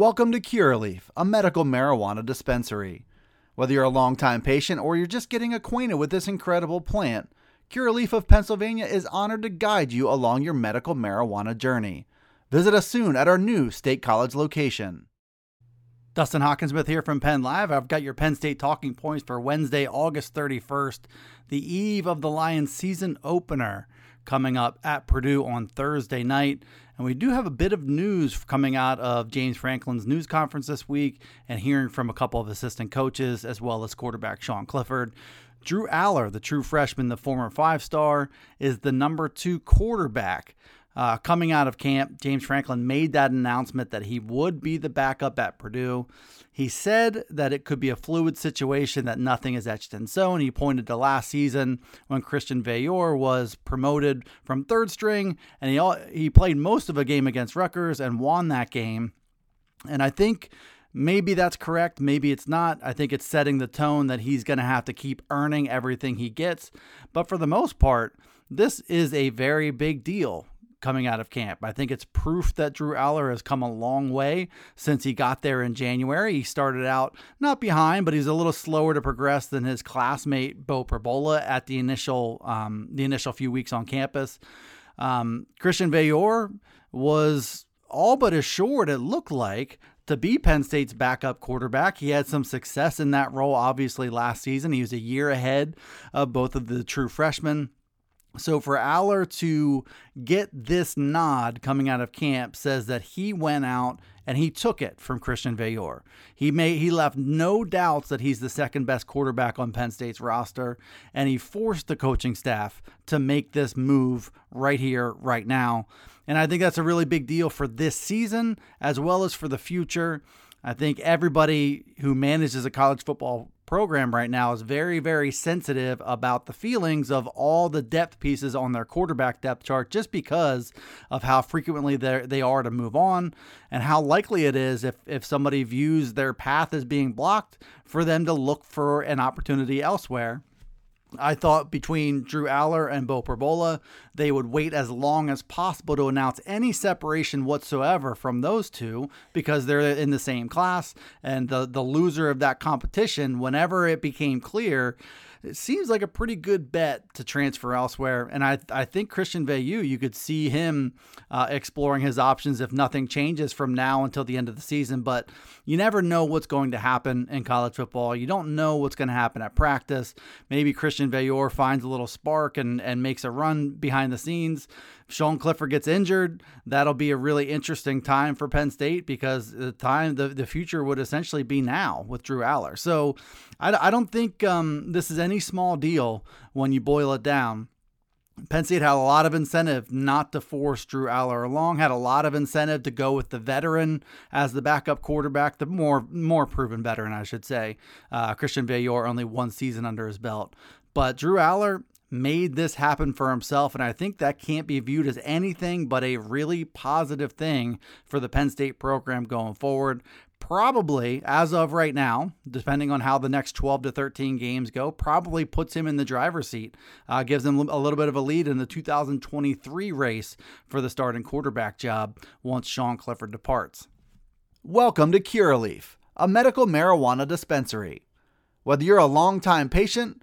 Welcome to Curaleaf, a medical marijuana dispensary. Whether you're a longtime patient or you're just getting acquainted with this incredible plant, Curaleaf of Pennsylvania is honored to guide you along your medical marijuana journey. Visit us soon at our new State College location. Dustin Hockensmith here from Penn Live. I've got your Penn State talking points for Wednesday, August 31st, the eve of the Lions season opener coming up at Purdue on Thursday night. And we do have a bit of news coming out of James Franklin's news conference this week and hearing from a couple of assistant coaches as well as quarterback Sean Clifford. Drew Allar, the true freshman, the former five star, is the number two quarterback. Uh, coming out of camp, James Franklin made that announcement that he would be the backup at Purdue. He said that it could be a fluid situation, that nothing is etched in stone. He pointed to last season when Christian Veilleux was promoted from third string, and he he played most of a game against Rutgers and won that game. And I think maybe that's correct, maybe it's not. I think it's setting the tone that he's going to have to keep earning everything he gets. But for the most part, this is a very big deal coming out of camp. I think it's proof that Drew Allar has come a long way since he got there in January. He started out not behind, but he's a little slower to progress than his classmate Beau Pribula at the initial um, the initial few weeks on campus. Um, Christian Veilleux was all but assured, it looked like, to be Penn State's backup quarterback. He had some success in that role, obviously, last season. He was a year ahead of both of the true freshmen. So for Allar to get this nod coming out of camp says that he went out and he took it from Christian Veilleux. He made he left no doubts that he's the second best quarterback on Penn State's roster, and he forced the coaching staff to make this move right here, right now. And I think that's a really big deal for this season as well as for the future. I think everybody who manages a college football program right now is very, very sensitive about the feelings of all the depth pieces on their quarterback depth chart just because of how frequently they are to move on and how likely it is if, if somebody views their path as being blocked for them to look for an opportunity elsewhere. I thought between Drew Allar and Beau Pribula, they would wait as long as possible to announce any separation whatsoever from those two because they're in the same class. And the, the loser of that competition, whenever it became clear it seems like a pretty good bet to transfer elsewhere. And I, I think Christian Veilleux, you could see him uh, exploring his options if nothing changes from now until the end of the season. But you never know what's going to happen in college football. You don't know what's going to happen at practice. Maybe Christian Veilleux finds a little spark and, and makes a run behind the scenes. Sean Clifford gets injured, that'll be a really interesting time for Penn State because the time, the, the future would essentially be now with Drew Allar. So I, I don't think um, this is any small deal when you boil it down. Penn State had a lot of incentive not to force Drew Allar along, had a lot of incentive to go with the veteran as the backup quarterback, the more more proven veteran, I should say. Uh, Christian Veilleux only one season under his belt. But Drew Allar, made this happen for himself. And I think that can't be viewed as anything but a really positive thing for the Penn State program going forward. Probably, as of right now, depending on how the next 12 to 13 games go, probably puts him in the driver's seat, uh, gives him a little bit of a lead in the 2023 race for the starting quarterback job once Sean Clifford departs. Welcome to Curaleaf, a medical marijuana dispensary. Whether you're a longtime patient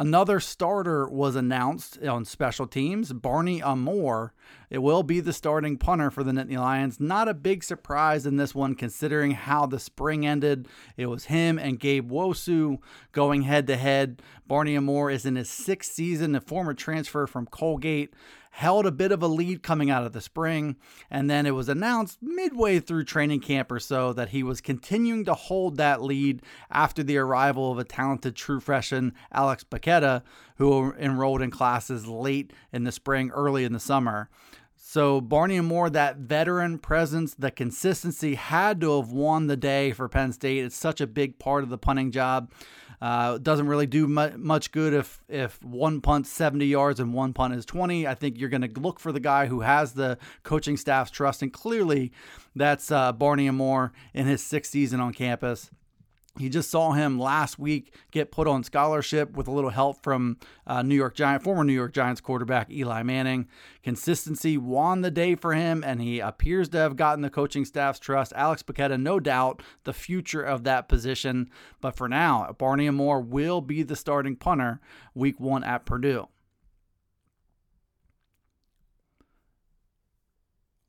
Another starter was announced on special teams. Barney Amor. It will be the starting punter for the Nittany Lions. Not a big surprise in this one, considering how the spring ended. It was him and Gabe Wosu going head to head. Barney Amor is in his sixth season, a former transfer from Colgate held a bit of a lead coming out of the spring, and then it was announced midway through training camp or so that he was continuing to hold that lead after the arrival of a talented true freshman, Alex Bacchetta, who enrolled in classes late in the spring, early in the summer. So Barney Amor, that veteran presence, the consistency had to have won the day for Penn State. It's such a big part of the punting job. Uh, doesn't really do much good if if one punt 70 yards and one punt is 20. I think you're going to look for the guy who has the coaching staff's trust, and clearly that's uh, Barney Amor in his sixth season on campus. He just saw him last week get put on scholarship with a little help from uh, New York Giant, former New York Giants quarterback Eli Manning. Consistency won the day for him, and he appears to have gotten the coaching staff's trust. Alex Bacchetta, no doubt, the future of that position. But for now, Barney Amor will be the starting punter week one at Purdue.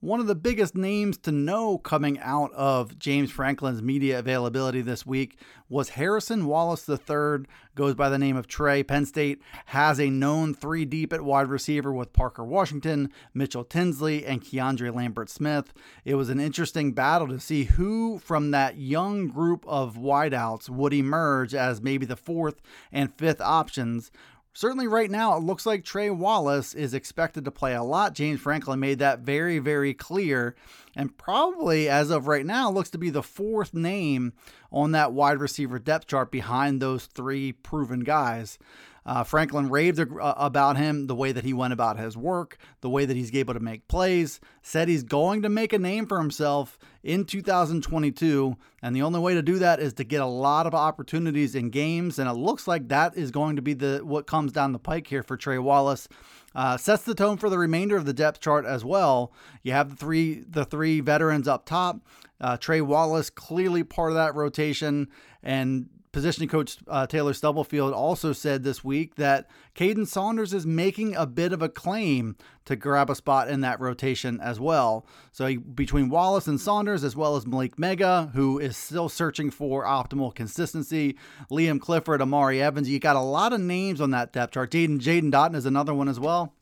One of the biggest names to know coming out of James Franklin's media availability this week was Harrison Wallace III, goes by the name of Trey. Penn State has a known three deep at wide receiver with Parker Washington, Mitchell Tinsley, and Keandre Lambert Smith. It was an interesting battle to see who from that young group of wideouts would emerge as maybe the fourth and fifth options Certainly, right now, it looks like Trey Wallace is expected to play a lot. James Franklin made that very, very clear. And probably, as of right now, looks to be the fourth name on that wide receiver depth chart behind those three proven guys. Uh, Franklin raved uh, about him, the way that he went about his work, the way that he's able to make plays, said he's going to make a name for himself in 2022. And the only way to do that is to get a lot of opportunities in games. And it looks like that is going to be the what comes down the pike here for Trey Wallace. Uh, sets the tone for the remainder of the depth chart as well. You have the three the three veterans up top. Uh, Trey Wallace clearly part of that rotation, and positioning coach uh, Taylor Stubblefield also said this week that Caden Saunders is making a bit of a claim to grab a spot in that rotation as well. So he, between Wallace and Saunders, as well as Malick Meiga, who is still searching for optimal consistency, Liam Clifford, Omari Evans, you got a lot of names on that depth chart. Jaden Jaden Dottin is another one as well.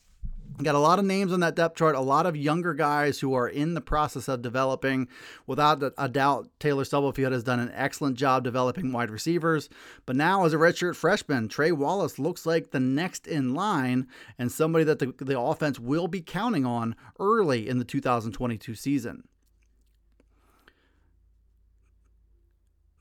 Got a lot of names on that depth chart, a lot of younger guys who are in the process of developing. Without a doubt, Taylor Stubblefield has done an excellent job developing wide receivers. But now, as a redshirt freshman, Trey Wallace looks like the next in line and somebody that the, the offense will be counting on early in the 2022 season.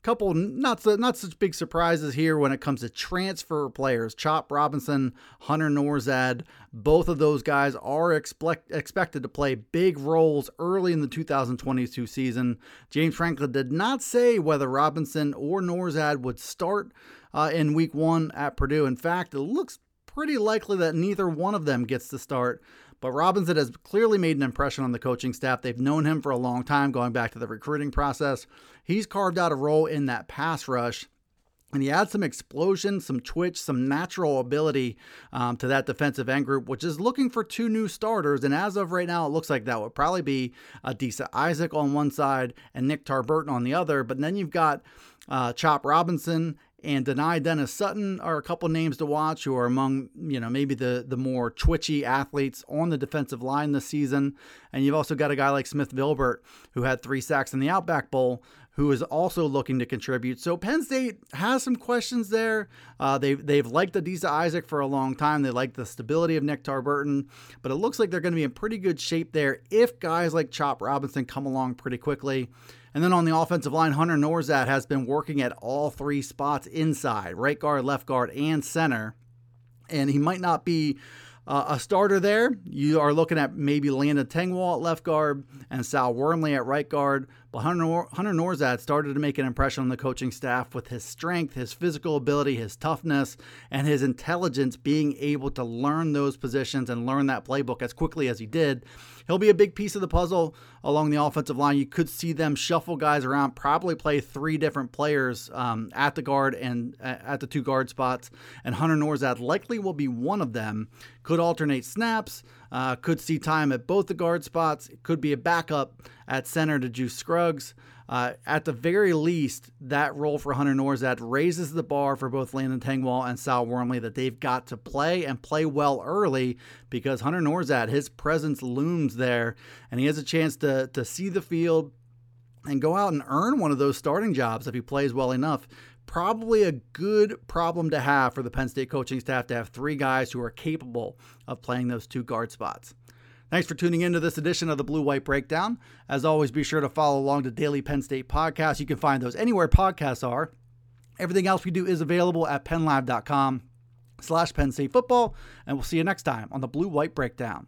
Couple not so, not such big surprises here when it comes to transfer players. Chop Robinson, Hunter Nourzad, both of those guys are expect, expected to play big roles early in the 2022 season. James Franklin did not say whether Robinson or Nourzad would start uh, in Week One at Purdue. In fact, it looks pretty likely that neither one of them gets to start. But Robinson has clearly made an impression on the coaching staff. They've known him for a long time, going back to the recruiting process. He's carved out a role in that pass rush. And he adds some explosion, some twitch, some natural ability um, to that defensive end group, which is looking for two new starters. And as of right now, it looks like that would probably be Adisa Isaac on one side and Nick Tarburton on the other. But then you've got uh, Chop Robinson and Dani Dennis Sutton are a couple names to watch who are among, you know, maybe the the more twitchy athletes on the defensive line this season. And you've also got a guy like Smith Vilbert who had three sacks in the Outback Bowl who is also looking to contribute. So Penn State has some questions there. Uh, they've, they've liked Adisa Isaac for a long time. They like the stability of Nick Tarburton, but it looks like they're going to be in pretty good shape there if guys like Chop Robinson come along pretty quickly. And then on the offensive line, Hunter Nourzad has been working at all three spots inside right guard, left guard, and center. And he might not be uh, a starter there. You are looking at maybe Landon Tengwall at left guard and Sal Wormley at right guard. But Hunter, Hunter Nourzad started to make an impression on the coaching staff with his strength, his physical ability, his toughness, and his intelligence being able to learn those positions and learn that playbook as quickly as he did. He'll be a big piece of the puzzle along the offensive line. You could see them shuffle guys around, probably play three different players um, at the guard and uh, at the two guard spots. And Hunter Nourzad likely will be one of them. Could alternate snaps. Uh, could see time at both the guard spots. Could be a backup at center to Juice Scruggs. Uh, at the very least, that role for Hunter Nourzad raises the bar for both Landon Tengwall and Sal Wormley that they've got to play and play well early because Hunter Nourzad, his presence looms there, and he has a chance to, to see the field and go out and earn one of those starting jobs if he plays well enough probably a good problem to have for the Penn State coaching staff to have three guys who are capable of playing those two guard spots. Thanks for tuning into this edition of the Blue White Breakdown. As always, be sure to follow along to Daily Penn State podcast. You can find those anywhere podcasts are Everything else we do is available at pennlive.com slash Penn State football, and we'll see you next time on the Blue White Breakdown.